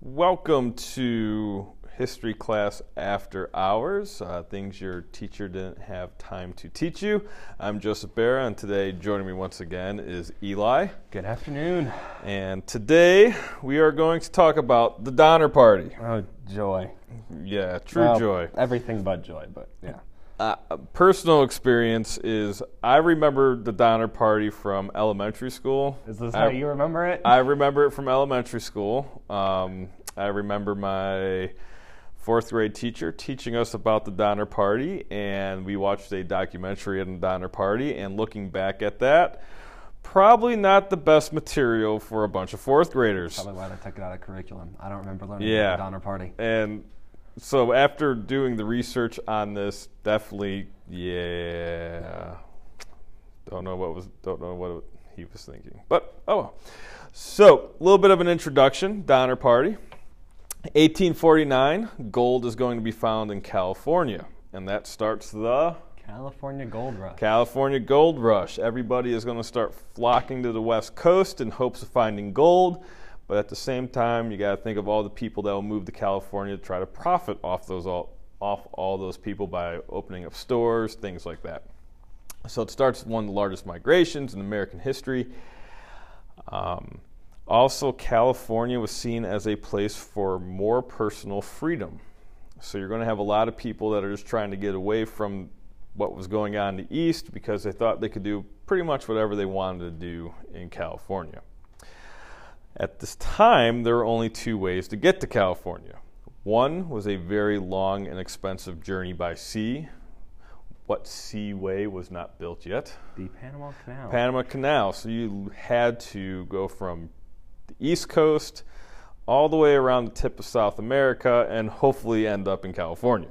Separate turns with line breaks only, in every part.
Welcome to history class after hours, uh, things your teacher didn't have time to teach you. I'm Joseph Barra, and today joining me once again is Eli.
Good afternoon.
And today we are going to talk about the Donner Party.
Oh, joy.
Yeah, true
Well,
joy.
Everything but joy, but yeah.
Uh, personal experience is I remember the Donner Party from elementary school.
Is this
I-
how you remember it?
I remember it from elementary school. Um, I remember my fourth grade teacher teaching us about the Donner Party, and we watched a documentary on the Donner Party. And looking back at that, probably not the best material for a bunch of fourth graders.
Probably why they took it out of curriculum. I don't remember learning
Yeah.
about the Donner Party.
And so after doing the research on this, definitely, yeah, don't know what was, don't know what he was thinking, but oh well. So a little bit of an introduction, Donner Party. 1849, gold is going to be found in California, and that starts the
California Gold Rush.
California gold rush. Everybody is going to start flocking to the west coast in hopes of finding gold. But at the same time, you got to think of all the people that will move to California to try to profit off those all, off all those people by opening up stores, things like that. So it starts one of the largest migrations in American history. Um, also, California was seen as a place for more personal freedom. So you're going to have a lot of people that are just trying to get away from what was going on in the East because they thought they could do pretty much whatever they wanted to do in California. At this time, there were only two ways to get to California. One was a very long and expensive journey by sea. What seaway was not built yet?
The Panama Canal.
Panama Canal. So you had to go from the East Coast all the way around the tip of South America and hopefully end up in California.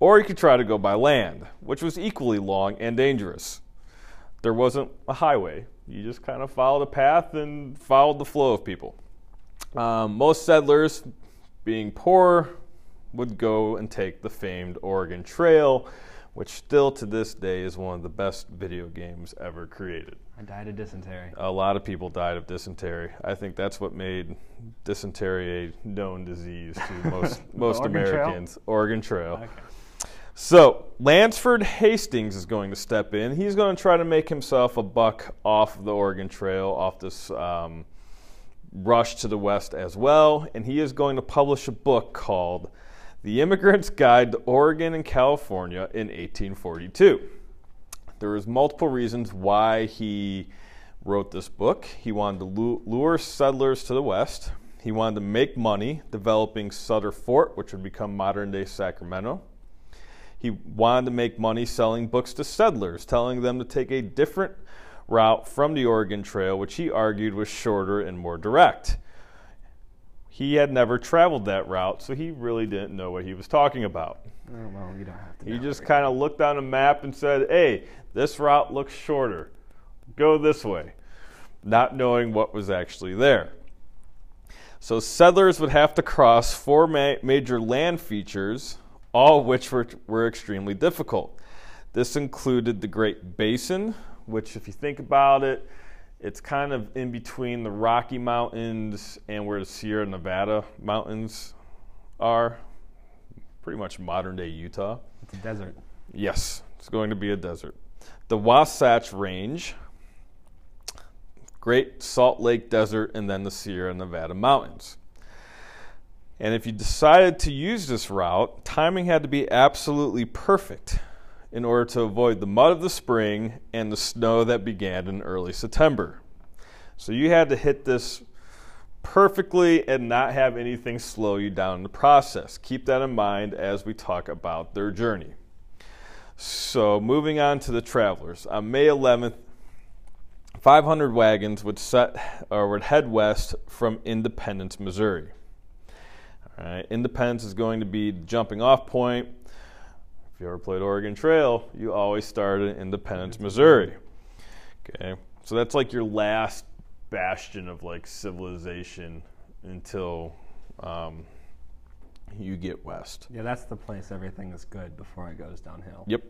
Or you could try to go by land, which was equally long and dangerous. There wasn't a highway. You just kind of followed a path and followed the flow of people. Um, most settlers, being poor, would go and take the famed Oregon Trail, which still to this day is one of the best video games ever created.
I died of dysentery.
A lot of people died of dysentery. I think that's what made dysentery a known disease to most most
Oregon Trail?
Americans. Oregon Trail.
Okay.
So Lansford Hastings is going to step in. He's going to try to make himself a buck off the Oregon Trail, off this um, rush to the west as well, and he is going to publish a book called "The Immigrant's Guide to Oregon and California in 1842." There was multiple reasons why he wrote this book. He wanted to lure settlers to the west. He wanted to make money developing Sutter Fort, which would become modern day Sacramento. He wanted to make money selling books to settlers, telling them to take a different route from the Oregon Trail, which he argued was shorter and more direct. He had never traveled that route, so he really didn't know what he was talking about.
Oh, well, you don't have to.
He just kind of looked on a map and said, hey, this route looks shorter. Go this way, not knowing what was actually there. So settlers would have to cross four ma- major land features, all of which were, were extremely difficult. This included the Great Basin, which, if you think about it, it's kind of in between the Rocky Mountains and where the Sierra Nevada mountains are. Pretty much modern day Utah.
It's a desert.
Yes, it's going to be a desert. The Wasatch Range, Great Salt Lake Desert, and then the Sierra Nevada Mountains. And if you decided to use this route, timing had to be absolutely perfect in order to avoid the mud of the spring and the snow that began in early September. So you had to hit this perfectly and not have anything slow you down in the process. Keep that in mind as we talk about their journey. So, moving on to the travelers. On May 11th, 500 wagons would set or would head west from Independence, Missouri. Right, Independence is going to be the jumping off point. If you ever played Oregon Trail, you always start in Independence, Missouri. Okay, so that's like your last bastion of like civilization until um, you get west.
Yeah, that's the place everything is good before it goes downhill.
Yep.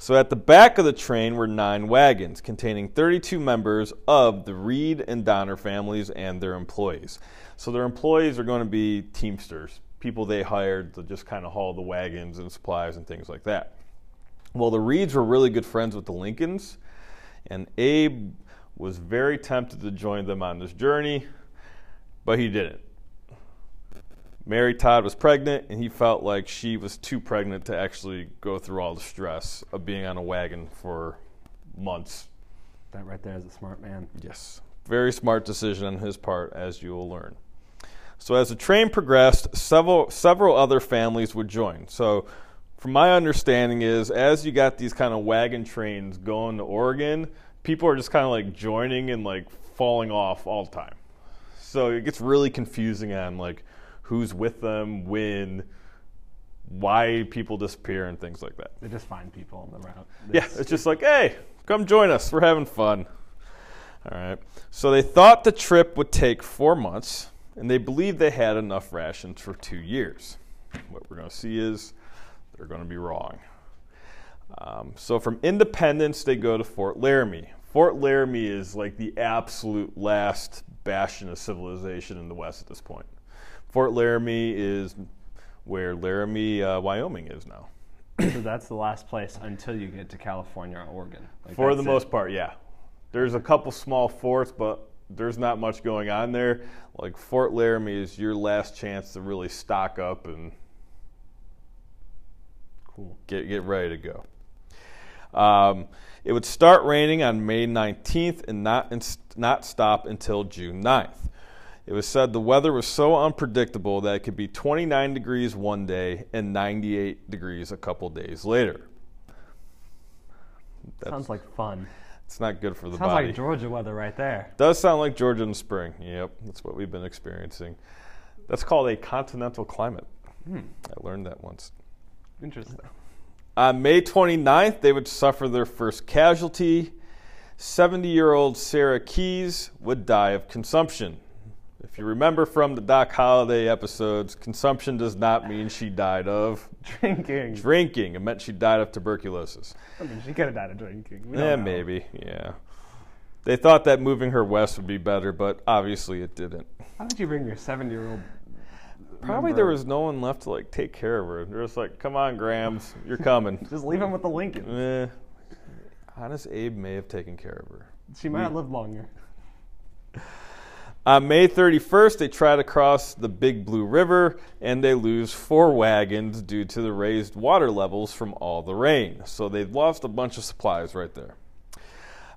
So at the back of the train were nine wagons containing 32 members of the Reed and Donner families and their employees. So their employees are going to be Teamsters, people they hired to just kind of haul the wagons and supplies and things like that. Well, the Reeds were really good friends with the Lincolns, and Abe was very tempted to join them on this journey, but he didn't. Mary Todd was pregnant, and he felt like she was too pregnant to actually go through all the stress of being on a wagon for months.
That right there is a smart man.
Yes, very smart decision on his part, as you will learn. So, as the train progressed, several several other families would join. So, from my understanding, is as you got these kind of wagon trains going to Oregon, people are just kind of like joining and like falling off all the time. So it gets really confusing on like who's with them, when, why people disappear, and things like that.
They just find people on the route.
Yeah, it's just like, hey, come join us. We're having fun. All right. So they thought the trip would take four months, and they believed they had enough rations for two years. What we're going to see is they're going to be wrong. Um, so from Independence, they go to Fort Laramie. Fort Laramie is like the absolute last bastion of civilization in the West at this point. Fort Laramie is where Laramie, uh, Wyoming is now.
so that's the last place until you get to California or Oregon. Like,
For the
it.
most part, yeah. There's a couple small forts, but there's not much going on there. Like Fort Laramie is your last chance to really stock up and
Cool.
get get ready to go. Um, it would start raining on May 19th and not and not stop until June 9th. It was said the weather was so unpredictable that it could be 29 degrees one day and 98 degrees a couple days later. That's,
Sounds like fun.
it's not good for the
Sounds
body.
Sounds like Georgia weather right there.
Does sound like Georgia in the spring. Yep, that's what we've been experiencing. That's called a continental climate.
Hmm.
I learned that once.
Interesting.
On May 29th, they would suffer their first casualty. 70 year old Sarah Keyes would die of consumption. If you remember from the Doc Holliday episodes, consumption does not mean she died of
Drinking.
drinking. It meant she died of tuberculosis.
I mean, she could have died of drinking. We
Yeah,
know.
maybe. Yeah. They thought that moving her west would be better, but obviously it didn't.
How did you bring your seven-year-old?
Probably there was no one left to like take care of her. They're just like, "Come on, Grams, you're coming."
Just leave him with the Lincoln.
eh. Honest Abe may have taken care of her.
She might have lived longer.
On May 31st, they try to cross the Big Blue River and they lose four wagons due to the raised water levels from all the rain. So they've lost a bunch of supplies right there.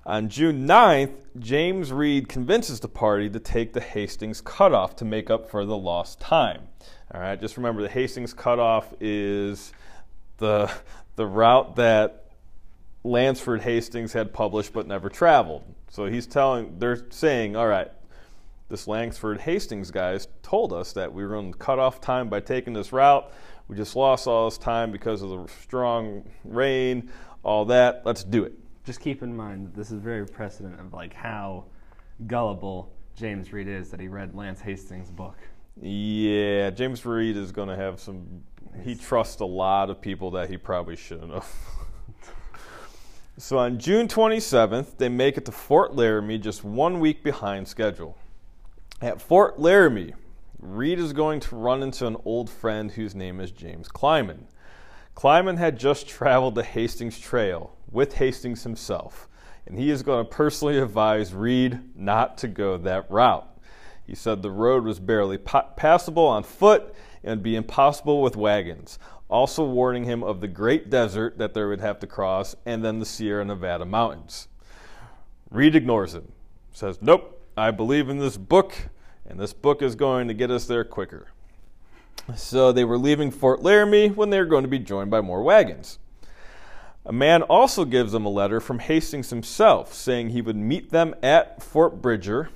On June 9th, James Reed convinces the party to take the Hastings cutoff to make up for the lost time. All right, just remember the Hastings cutoff is the the route that Lansford Hastings had published but never traveled. So he's telling, they're saying, all right, this Lansford Hastings guys told us that we were going to cut off time by taking this route. We just lost all this time because of the strong rain, all that. Let's do it.
Just keep in mind that this is very precedent of like how gullible James Reed is that he read Lance Hastings' book.
Yeah, James Reed is going to have some. He trusts a lot of people that he probably shouldn't have. so on June 27th, they make it to Fort Laramie just one week behind schedule. At Fort Laramie, Reed is going to run into an old friend whose name is James Clyman. Clyman had just traveled the Hastings Trail with Hastings himself, and he is going to personally advise Reed not to go that route. He said the road was barely pa- passable on foot and be impossible with wagons, also warning him of the great desert that they would have to cross and then the Sierra Nevada mountains. Reed ignores him, says, Nope, I believe in this book, and this book is going to get us there quicker. So they were leaving Fort Laramie when they were going to be joined by more wagons. A man also gives them a letter from Hastings himself saying he would meet them at Fort Bridger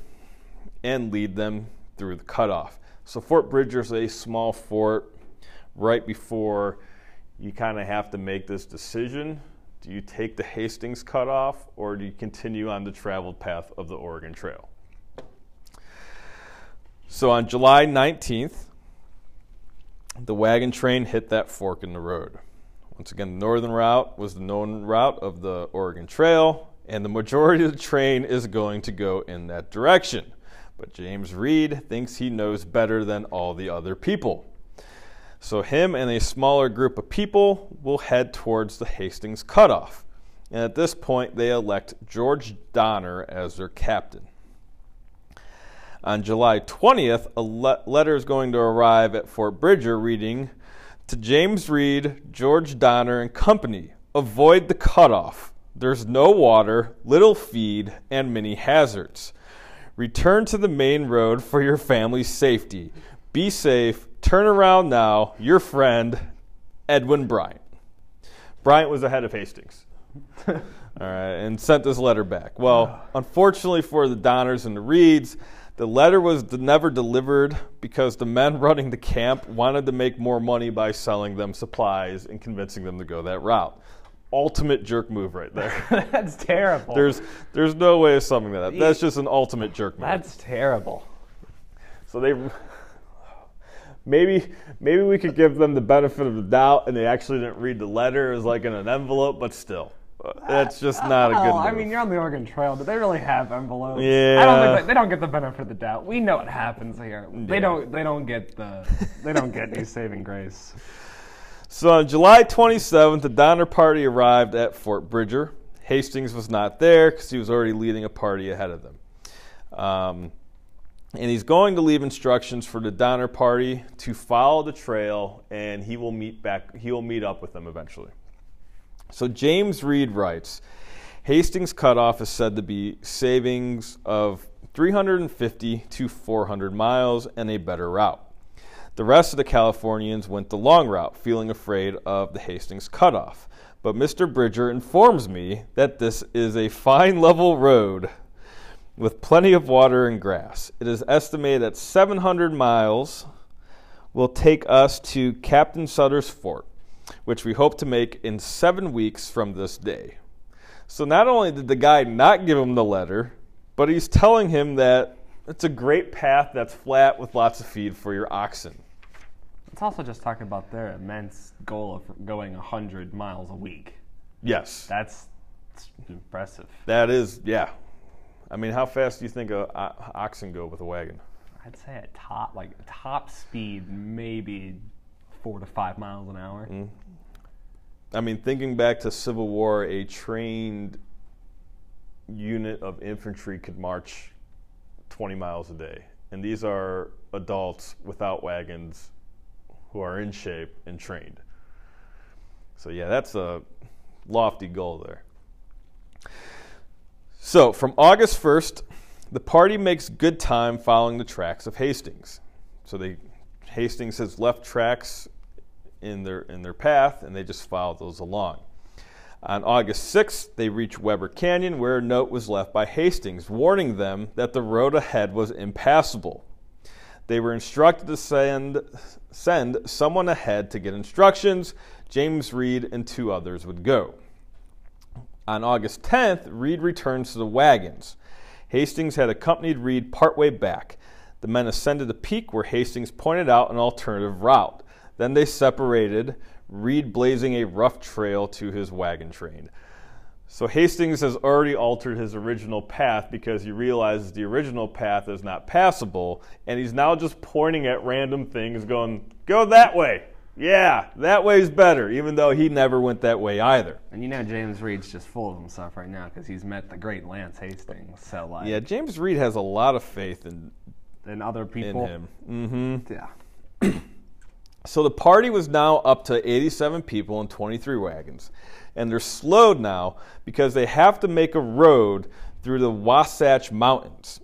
and lead them through the cutoff. So Fort Bridger is a small fort right before you kind of have to make this decision. Do you take the Hastings cutoff or do you continue on the traveled path of the Oregon Trail? So on July 19th, the wagon train hit that fork in the road. Once again, the northern route was the known route of the Oregon Trail, and the majority of the train is going to go in that direction. But James Reed thinks he knows better than all the other people. So, him and a smaller group of people will head towards the Hastings cutoff. And at this point, they elect George Donner as their captain. On July 20th, a le- letter is going to arrive at Fort Bridger reading to James Reed, George Donner, and company. Avoid the cutoff. There's no water, little feed, and many hazards. Return to the main road for your family's safety. Be safe. Turn around now. Your friend, Edwin Bryant. Bryant was the head of Hastings. All right, and sent this letter back. Well, ah. unfortunately for the Donners and the Reeds, the letter was never delivered because the men running the camp wanted to make more money by selling them supplies and convincing them to go that route. Ultimate jerk move right there.
That's terrible.
There's there's no way of summing that up. That's just an ultimate jerk move.
That's terrible.
So they maybe maybe we could give them the benefit of the doubt and they actually didn't read the letter It was like in an envelope, but still. That's just not a good
Oh, I mean, you're on the Oregon Trail. Do they really have envelopes?
Yeah.
I don't think they, they don't get the benefit of the doubt. We know what happens here. They
Yeah.
don't. They don't get the. They don't get any saving grace.
So on July 27th, the Donner Party arrived at Fort Bridger. Hastings was not there because he was already leading a party ahead of them. Um, and he's going to leave instructions for the Donner Party to follow the trail, and he will meet back. He will meet up with them eventually. So James Reed writes, Hastings cutoff is said to be savings of 350 to 400 miles and a better route. The rest of the Californians went the long route, feeling afraid of the Hastings cutoff. But Mr. Bridger informs me that this is a fine level road with plenty of water and grass. It is estimated that 700 miles will take us to Captain Sutter's Fort, which we hope to make in seven weeks from this day. So not only did the guy not give him the letter, but he's telling him that it's a great path that's flat with lots of feed for your oxen.
It's also just talking about their immense goal of going 100 miles a week.
Yes,
That's, that's impressive.
that is, yeah. I mean, how fast do you think a, o- oxen go with a wagon?
I'd say at top, like top speed, maybe four to five miles an hour.
Mm. I mean, thinking back to Civil War, a trained unit of infantry could march 20 miles a day. And these are adults without wagons who are in shape and trained. So, yeah, that's a lofty goal there. So, from August 1st, the party makes good time following the tracks of Hastings. So, they Hastings has left tracks in their in their path, and they just followed those along. On August 6th, they reach Weber Canyon, where a note was left by Hastings warning them that the road ahead was impassable. They were instructed to send send someone ahead to get instructions. James Reed and two others would go. On August 10th, Reed returns to the wagons. Hastings had accompanied Reed partway back. The men ascended a peak where Hastings pointed out an alternative route. Then they separated, Reed blazing a rough trail to his wagon train. So Hastings has already altered his original path because he realizes the original path is not passable, and he's now just pointing at random things, going, Go that way. Yeah, that way's better, even though he never went that way either.
And you know James Reed's just full of himself right now because he's met the great Lance Hastings. So like,
Yeah, James Reed has a lot of faith in,
and other people.
in him. hmm
Yeah.
So the party was now up to 87 people and 23 wagons. And they're slowed now because they have to make a road through the Wasatch Mountains.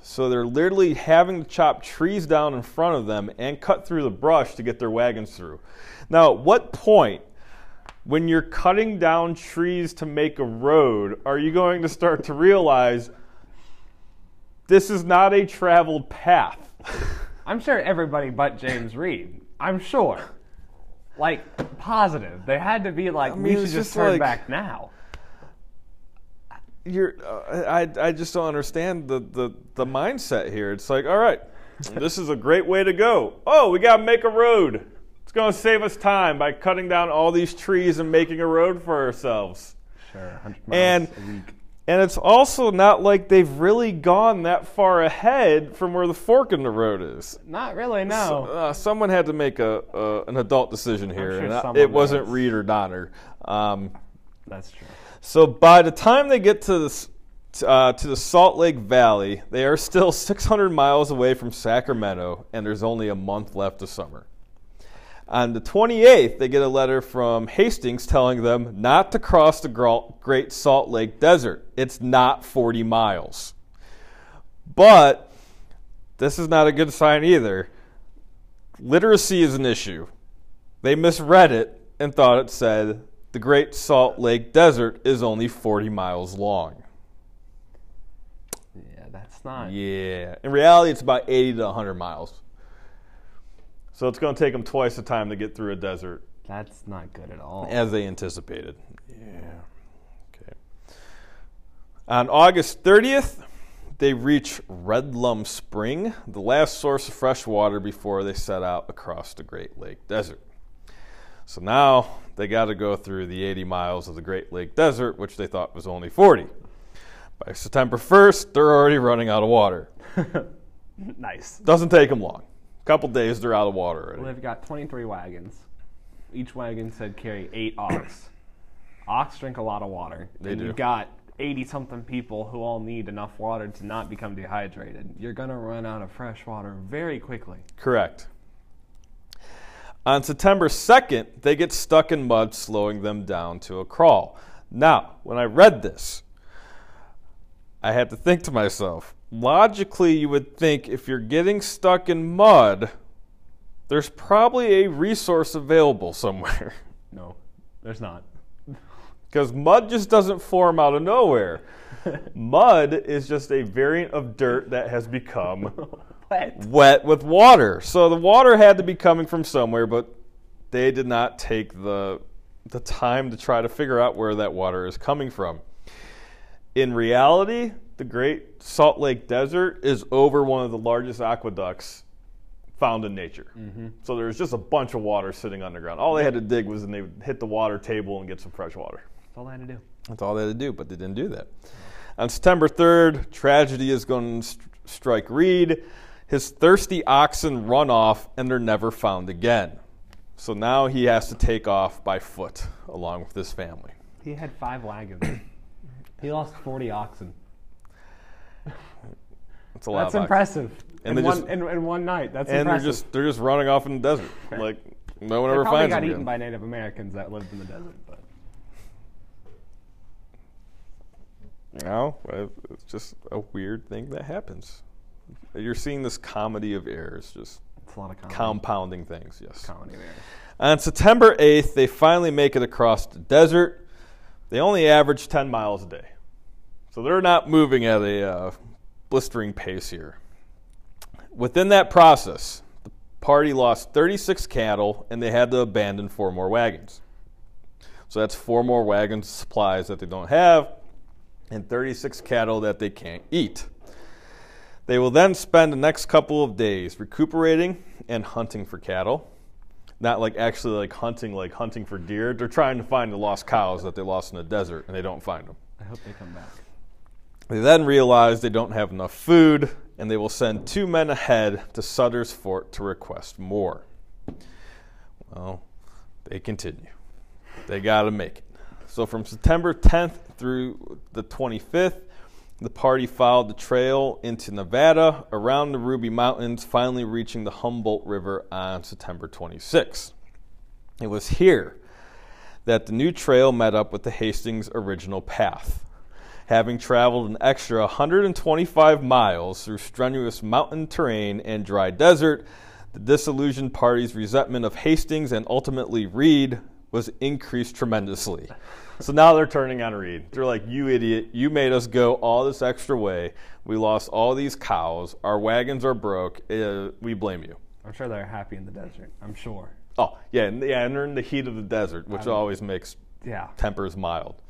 So they're literally having to chop trees down in front of them and cut through the brush to get their wagons through. Now, at what point, when you're cutting down trees to make a road, are you going to start to realize this is not a traveled path?
I'm sure everybody but James Reed. I'm sure. Like positive. They had to be like,
mean,
we should just
just
turn
like-
back now.
you're uh, I, I just don't understand the, the, the mindset here. It's like, all right, this is a great way to go. Oh, we got to make a road. It's going to save us time by cutting down all these trees and making a road for ourselves.
Sure, 100 miles
And-
a week.
And it's also not like they've really gone that far ahead from where the fork in the road is.
Not really, no.
So, uh, someone had to make a, a an adult decision here,
sure
and I- it wasn't. Reed or Donner. Um,
That's true.
so by the time they get to the uh, to the Salt Lake Valley, they are still 600 miles away from Sacramento, and there's only a month left of summer. On the 28th, they get a letter from Hastings telling them not to cross the Great Salt Lake Desert. It's not 40 miles. But this is not a good sign either. Literacy is an issue. They misread it and thought it said the Great Salt Lake Desert is only 40 miles long.
Yeah, that's not.
Yeah. In reality, it's about 80 to 100 miles. So it's going to take them twice the time to get through a desert
That's not good at all.
as they anticipated. Yeah. Okay. On August 30th, they reach Red Lum Spring, the last source of fresh water before they set out across the Great Lake Desert. So now they got to go through the 80 miles of the Great Lake Desert, which they thought was only 40. By September 1st, they're already running out of water.
nice.
Doesn't take them long. A couple days, they're out of water already.
Well, they've got 23 wagons. Each wagon said carry eight ox. ox drink a lot of water.
They
and
do.
You've got 80 something people who all need enough water to not become dehydrated. You're going to run out of fresh water very quickly.
Correct. On September 2nd, they get stuck in mud, slowing them down to a crawl. Now, when I read this, I had to think to myself logically, you would think if you're getting stuck in mud, there's probably a resource available somewhere.
No, there's not.
Because mud just doesn't form out of nowhere. mud is just a variant of dirt that has become
Wet.
wet with water. So the water had to be coming from somewhere, but they did not take the the time to try to figure out where that water is coming from. In reality, the Great Salt Lake Desert is over one of the largest aqueducts found in nature. Mm-hmm. So there's just a bunch of water sitting underground. All they had to dig was and they would hit the water table and get some fresh water.
That's all they had to do.
That's all they had to do, but they didn't do that. On September 3rd, tragedy is going to st- strike Reed. His thirsty oxen run off and they're never found again. So now he has to take off by foot along with his family.
He had five wagons. he lost 40 oxen.
That's a lot
That's
of
impressive.
And
in,
they
one,
just-
in, in one night. That's
And they're
impressive.
just they're just running off in the desert. Like no one
they
ever
probably
finds
got
them got
eaten
again.
by Native Americans that lived in the desert. But
No, uh, it's just a weird thing that happens. You're seeing this comedy of errors, just
it's a lot of comedy.
compounding things. Yes.
comedy there.
On September 8th, they finally make it across the desert. They only average 10 miles a day. So they're not moving at a uh, blistering pace here. Within that process, the party lost 36 cattle and they had to abandon four more wagons. So that's four more wagons supplies that they don't have and 36 cattle that they can't eat. They will then spend the next couple of days recuperating and hunting for cattle not like actually like hunting like hunting for deer they're trying to find the lost cows that they lost in the desert and they don't find them
I hope they come back.
They then realize they don't have enough food and they will send two men ahead to sutter's fort to request more well they continue they got to make it so from september 10th through the 25th the party followed the trail into Nevada around the Ruby Mountains, finally reaching the Humboldt River on September 26th. It was here that the new trail met up with the Hastings original path. Having traveled an extra 125 miles through strenuous mountain terrain and dry desert, the disillusioned party's resentment of Hastings and ultimately Reed was increased tremendously. So now they're turning on Reed. They're like, "You idiot! You made us go all this extra way. We lost all these cows. Our wagons are broke. Uh, we blame you."
I'm sure they're happy in the desert. I'm sure.
Oh yeah, and, yeah, and they're in the heat of the desert, which
Um,
always makes
Yeah.
tempers mild.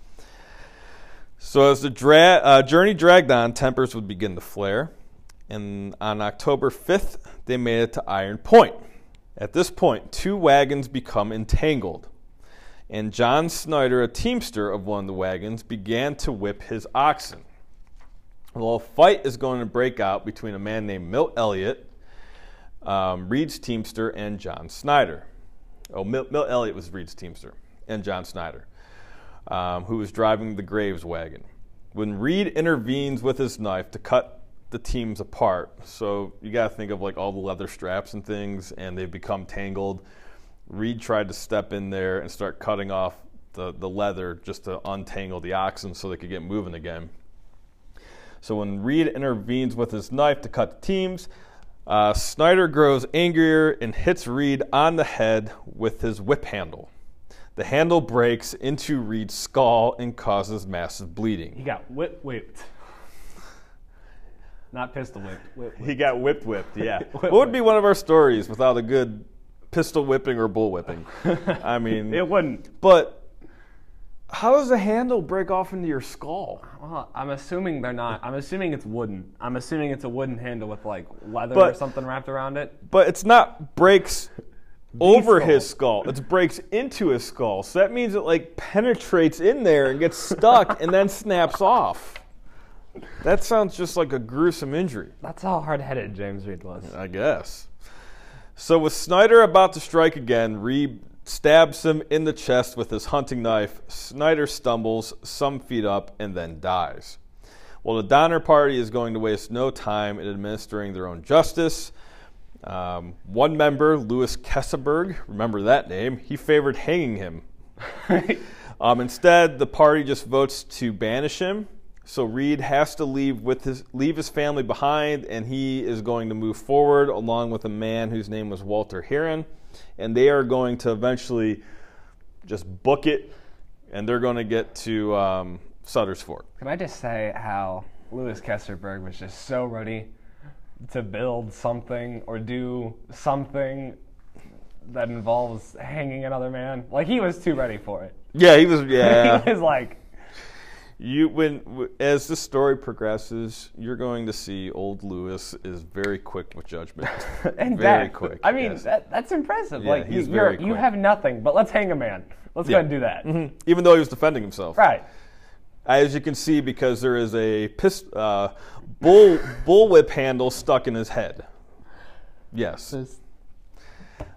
So as the dra- uh, journey dragged on, tempers would begin to flare, and on October 5th, they made it to Iron Point. At this point, two wagons become entangled, and John Snyder, a teamster of one of the wagons, began to whip his oxen. Well, a fight is going to break out between a man named Milt Elliott, um, Reed's teamster, and John Snyder. Oh, Milt, Milt Elliott was Reed's teamster, and John Snyder, um, who was driving the Graves wagon. When Reed intervenes with his knife to cut the teams apart, so you got to think of like all the leather straps and things, and they've become tangled. Reed tried to step in there and start cutting off the, the leather just to untangle the oxen so they could get moving again. So when Reed intervenes with his knife to cut the teams, uh, Snyder grows angrier and hits Reed on the head with his whip handle. The handle breaks into Reed's skull and causes massive bleeding.
He got whip whipped. Not pistol whipped. Whip,
He got whipped whipped, yeah.
Whip
what would be one of our stories without a good pistol whipping or bull whipping? I mean,
It wouldn't.
but how does the handle break off into your skull?
Well, I'm assuming they're not. I'm assuming it's wooden. I'm assuming it's a wooden handle with like leather or something wrapped around it.
But it's not breaks over
skull.
his skull. It breaks into his skull. So that means it like penetrates in there and gets stuck and then snaps off. That sounds just like a gruesome injury,
That's how hard-headed James Reed was.
I guess. So with Snyder about to strike again, Reed stabs him in the chest with his hunting knife. Snyder stumbles some feet up and then dies. Well, the Donner Party is going to waste no time in administering their own justice. Um, one member, Louis Kesselberg, remember that name, he favored hanging him. Um, instead, the party just votes to banish him. So Reed has to leave with his leave his family behind, and he is going to move forward along with a man whose name was Walter Herron, and they are going to eventually just book it, and they're going to get to um, Sutter's Fort.
Can I just say how Louis Kesselberg was just so ready to build something or do something that involves hanging another man? Like he was too ready for it.
Yeah, he was. Yeah,
he was like,
you when as the story progresses, you're going to see old Lewis is very quick with judgment.
and
very
that,
quick.
I mean,
yes.
that, that's impressive.
Yeah,
like
he's
you,
very
you're, you have nothing, but let's hang a man. Let's go
Yeah.
ahead and do that.
Mhm. even though he was defending himself.
Right.
As you can see, because there is a pist- uh, bull bullwhip handle stuck in his head. Yes. All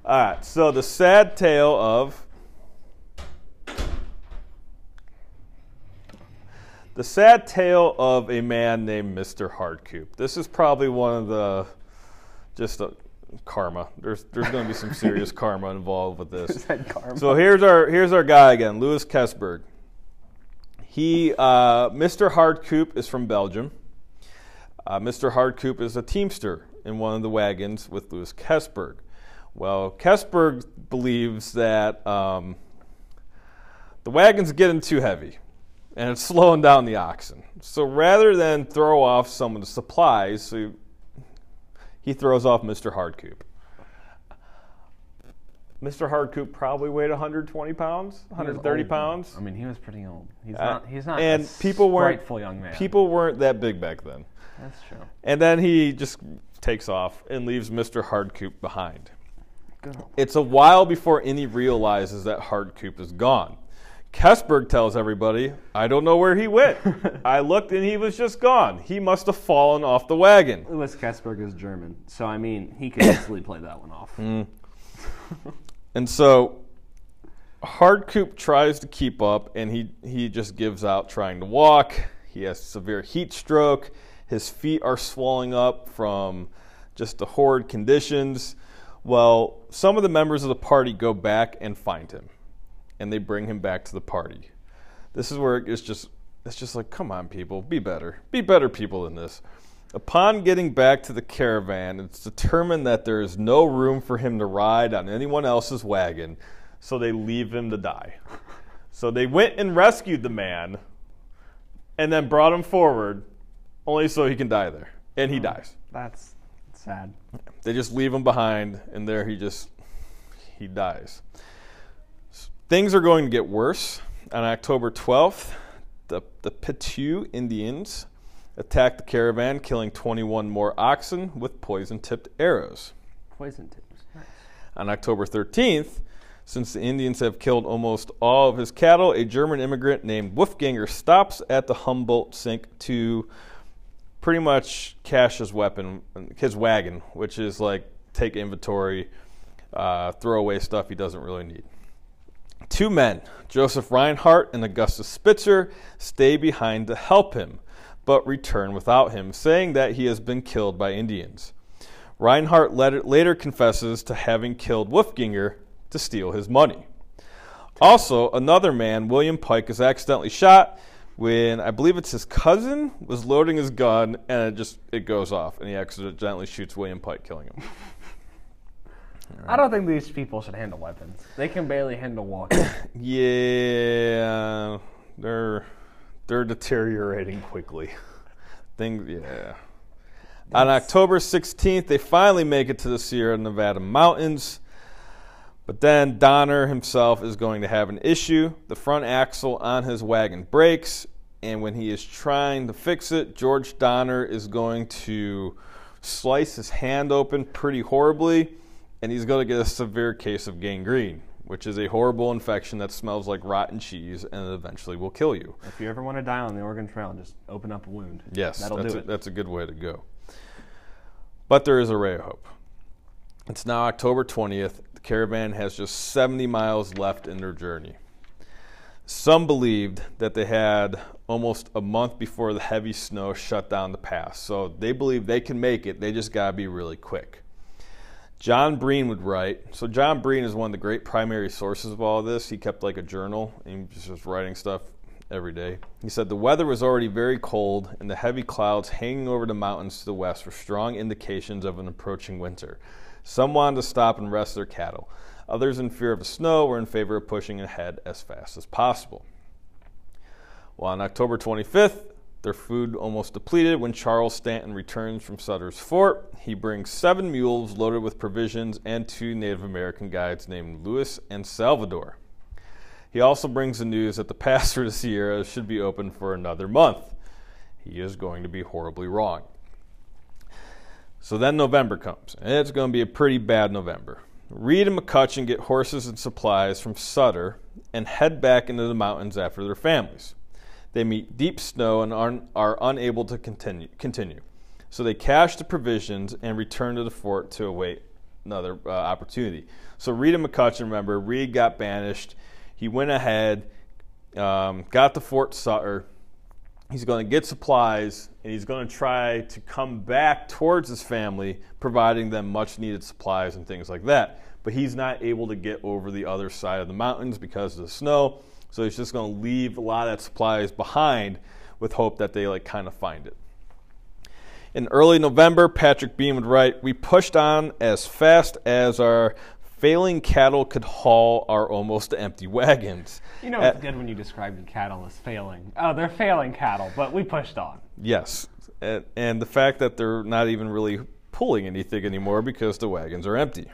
right. So the sad tale of the sad tale of a man named Mr. Hardcoop. This is probably one of the just a, karma. There's there's going to be some serious karma involved with this. So here's our here's our guy again, Louis Keseberg. He, uh, Mr. Hardcoop is from Belgium. Uh, Mr. Hardcoop is a teamster in one of the wagons with Louis Keseberg. Well, Keseberg believes that um, the wagon's getting too heavy and it's slowing down the oxen. So rather than throw off some of the supplies, so he throws off Mr. Hardcoop. Mr. Hardcoop probably weighed 120 pounds, 130
old.
pounds.
I mean, he was pretty old. He's
Uh,
not. He's not.
and
a
people weren't
young man.
People weren't that big back then.
That's true.
And then he just takes off and leaves Mr. Hardcoop behind.
Good.
It's a while before any realizes that Hardcoop is gone. Keseberg tells everybody, I don't know where he went. I looked and he was just gone. He must have fallen off the wagon.
Louis Keseberg is German, so I mean, he could easily play that one off.
Mm. And so Hardcoop tries to keep up and he, he just gives out trying to walk. He has severe heat stroke. His feet are swelling up from just the horrid conditions. Well, some of the members of the party go back and find him and they bring him back to the party. This is where it's just it's just like, come on, people, be better. Be better people than this. Upon getting back to the caravan, it's determined that there is no room for him to ride on anyone else's wagon, so they leave him to die. So they went and rescued the man and then brought him forward only so he can die there. And he dies.
That's sad.
They just leave him behind, and there he just he dies. Things are going to get worse. On October 12th, the the Pitu Indians attacked the caravan, killing 21 more oxen with poison-tipped arrows.
Poison tips. Nice.
On October 13th, since the Indians have killed almost all of his cattle, a German immigrant named Wolfinger stops at the Humboldt sink to pretty much cache his weapon, his wagon, which is like take inventory, uh, throw away stuff he doesn't really need. Two men, Joseph Reinhardt and Augustus Spitzer, stay behind to help him, but return without him, saying that he has been killed by Indians. Reinhardt later confesses to having killed Wolfinger to steal his money. Also, another man, William Pike, is accidentally shot when I believe it's his cousin was loading his gun and it just it goes off and he accidentally shoots William Pike, killing him.
Right. I don't think these people should handle weapons. They can barely handle walking.
yeah, they're they're deteriorating quickly. Things, yeah. On October 16th, they finally make it to the Sierra Nevada mountains. But then Donner himself is going to have an issue. The front axle on his wagon breaks, and when he is trying to fix it, George Donner is going to slice his hand open pretty horribly, and he's going to get a severe case of gangrene, which is a horrible infection that smells like rotten cheese and eventually will kill you.
If you ever want to die on the Oregon Trail, just open up a wound.
Yes, That'll that's, do a, it. that's a good way to go. But there is a ray of hope. It's now October 20th. The caravan has just 70 miles left in their journey. Some believed that they had almost a month before the heavy snow shut down the pass. So they believe they can make it. They just got to be really quick. John Breen would write. So John Breen is one of the great primary sources of all of this. He kept like a journal and he was just writing stuff every day. He said the weather was already very cold, and the heavy clouds hanging over the mountains to the west were strong indications of an approaching winter. Some wanted to stop and rest their cattle. Others, in fear of the snow, were in favor of pushing ahead as fast as possible. Well, on October 25th, their food almost depleted when Charles Stanton returns from Sutter's Fort. He brings seven mules loaded with provisions and two Native American guides named Louis and Salvador. He also brings the news that the pass through the Sierra should be open for another month. He is going to be horribly wrong. So then November comes, and it's going to be a pretty bad November. Reed and McCutcheon get horses and supplies from Sutter and head back into the mountains after their families. They meet deep snow and are, are unable to continue, continue. So they cache the provisions and return to the fort to await another uh, opportunity. So Reed and McCutcheon, remember, Reed got banished he went ahead, um, got the Fort Sutter. He's going to get supplies and he's going to try to come back towards his family, providing them much needed supplies and things like that. But he's not able to get over the other side of the mountains because of the snow. So he's just going to leave a lot of that supplies behind with hope that they like kind of find it. In early November, Patrick Breen would write, We pushed on as fast as our failing cattle could haul our almost empty wagons.
You know, it's good when you describe the cattle as failing. Oh, they're failing cattle, but we pushed on.
Yes. And, and the fact that they're not even really pulling anything anymore because the wagons are empty.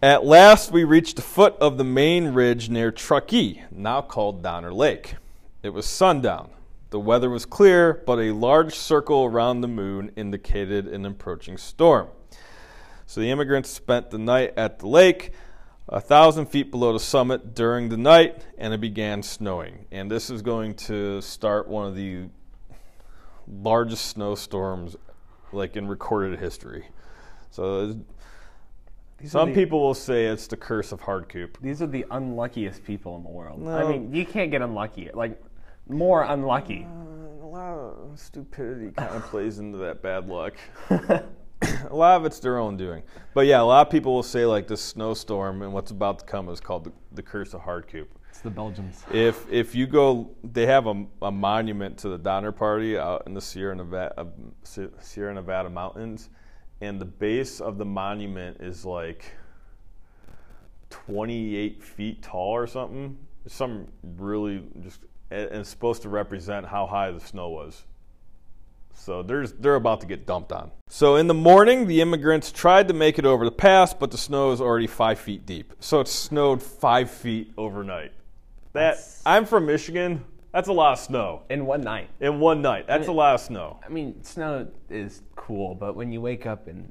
At last, we reached the foot of the main ridge near Truckee, now called Donner Lake. It was sundown. The weather was clear, but a large circle around the moon indicated an approaching storm. So the immigrants spent the night at the lake, a thousand feet below the summit during the night, and it began snowing. And this is going to start one of the largest snowstorms like in recorded history. So some the, people will say it's the curse of Hardcoop.
These are the unluckiest people in the world. No. I mean, you can't get unlucky. Like more unlucky.
Uh, a lot of stupidity kind of plays into that bad luck. a lot of it's their own doing. But yeah, a lot of people will say like this snowstorm and what's about to come is called the, the curse of Hardcoop.
It's the Belgians.
If if you go, they have a, a monument to the Donner Party out in the Sierra Nevada, uh, Sierra Nevada mountains, and the base of the monument is like 28 feet tall or something. some really just, and it's supposed to represent how high the snow was. So there's, they're about to get dumped on. So in the morning, the immigrants tried to make it over the pass, but the snow is already five feet deep. So it snowed five feet overnight. That That's... I'm from Michigan. That's a lot of snow
in one night.
In one night, that's I mean, a lot of snow.
I mean, snow is cool, but when you wake up and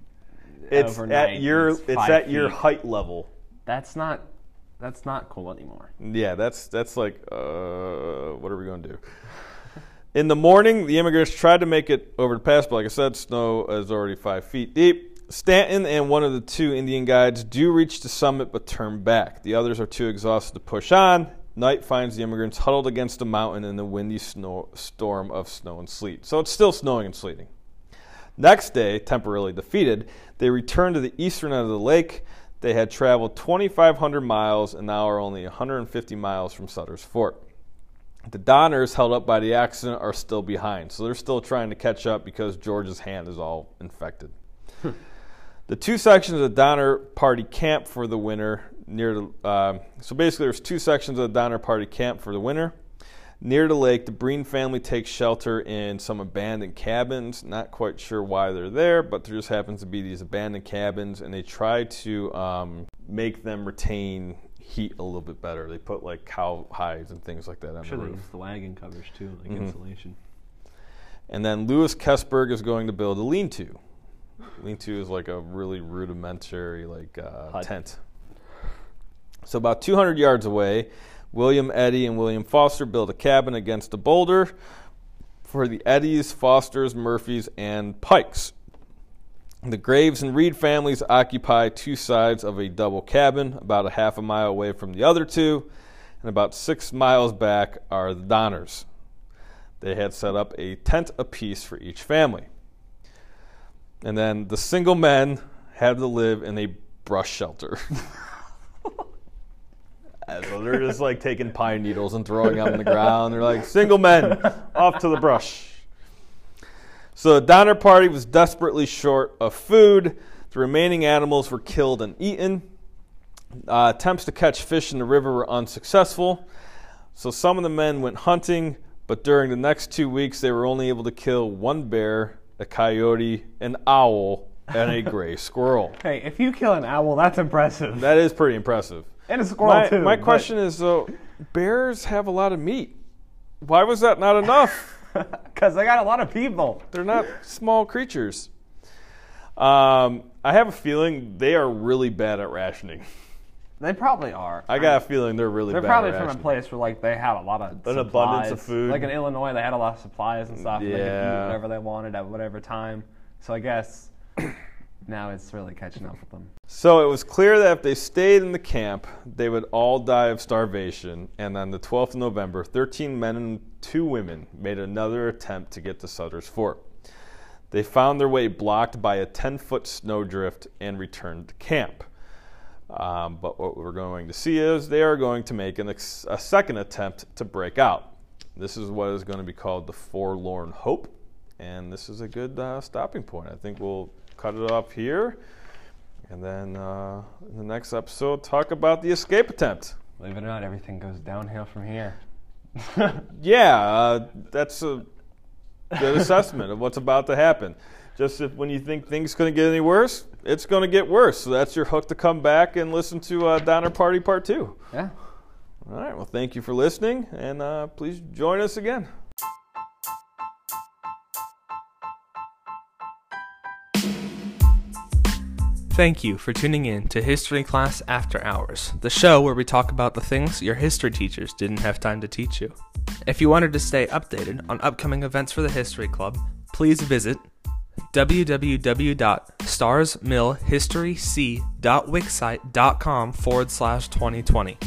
It's
overnight
at your it's
five
at your height level.
That's not that's not cool anymore.
Yeah, that's that's like uh, what are we going to do? In the morning, the immigrants tried to make it over the pass, but like I said, snow is already five feet deep. Stanton and one of the two Indian guides do reach the summit but turn back. The others are too exhausted to push on. Night finds the immigrants huddled against a mountain in the windy snow, storm of snow and sleet. So it's still snowing and sleeting. Next day, temporarily defeated, they return to the eastern end of the lake. They had traveled 2,500 miles and now are only 150 miles from Sutter's Fort. The Donners, held up by the accident, are still behind, so they're still trying to catch up because George's hand is all infected. Hmm. the two sections of the Donner Party camp for the winter near the. Uh, so basically, there's two sections of the Donner Party camp for the winter. Near the lake, the Breen family takes shelter in some abandoned cabins. Not quite sure why they're there, but there just happens to be these abandoned cabins, and they try to um, make them retain heat a little bit better. They put like cow hides and things like that on
I'm sure
the roof.
the wagon covers too, like
Mhm.
insulation.
And then Louis Keseberg is going to build a lean-to. Lean-to is like a really rudimentary like uh, tent. So about 200 yards away, William Eddy and William Foster build a cabin against a boulder for the Eddies, Fosters, Murphys, and Pikes. The Graves and Reed families occupy two sides of a double cabin, about a half a mile away from the other two, and about six miles back are the Donners. They had set up a tent apiece for each family. And then the single men had to live in a brush shelter. So they're just like taking pine needles and throwing them on the ground. They're like, single men, off to the brush. So the Donner Party was desperately short of food. The remaining animals were killed and eaten. Uh, attempts to catch fish in the river were unsuccessful. So some of the men went hunting, but during the next two weeks, they were only able to kill one bear, a coyote, an owl, and a gray squirrel.
Hey, if you kill an owl, that's impressive.
That is pretty impressive.
And a squirrel
My,
too.
my
but-
question is though, bears have a lot of meat. Why was that not enough?
Because they got a lot of people.
They're not small creatures. Um, I have a feeling they are really bad at rationing.
They probably are.
I got a feeling they're really
They're probably from a place where like they had a lot of
An abundance of food.
Like in Illinois, they had a lot of supplies and stuff. and They could eat
Yeah.
whatever they wanted at whatever time. So I guess now it's really catching up with them.
So it was clear that if they stayed in the camp, they would all die of starvation. And on the 12th of November, 13 men and two women made another attempt to get to Sutter's Fort. They found their way blocked by a 10 foot snowdrift and returned to camp. Um, but what we're going to see is they are going to make ex- a second attempt to break out. This is what is going to be called the Forlorn Hope. And this is a good uh, stopping point. I think we'll cut it off here. And then uh, in the next episode, talk about the escape attempt.
Believe it or not, everything goes downhill from here.
Yeah, uh, that's a good assessment of what's about to happen. Just if when you think things going to get any worse, it's going to get worse. So that's your hook to come back and listen to uh, Donner Party Part 2.
yeah.
All right, well, thank you for listening, and uh, please join us again.
Thank you for tuning in to History Class After Hours, the show where we talk about the things your history teachers didn't have time to teach you. If you wanted to stay updated on upcoming events for the History Club, please visit www.starsmillhistoryc.wixsite.com forward slash 2020.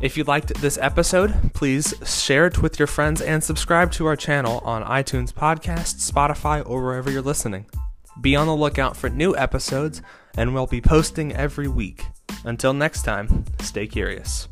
If you liked this episode, please share it with your friends and subscribe to our channel on iTunes Podcasts, Spotify, or wherever you're listening. Be on the lookout for new episodes, and we'll be posting every week. Until next time, stay curious.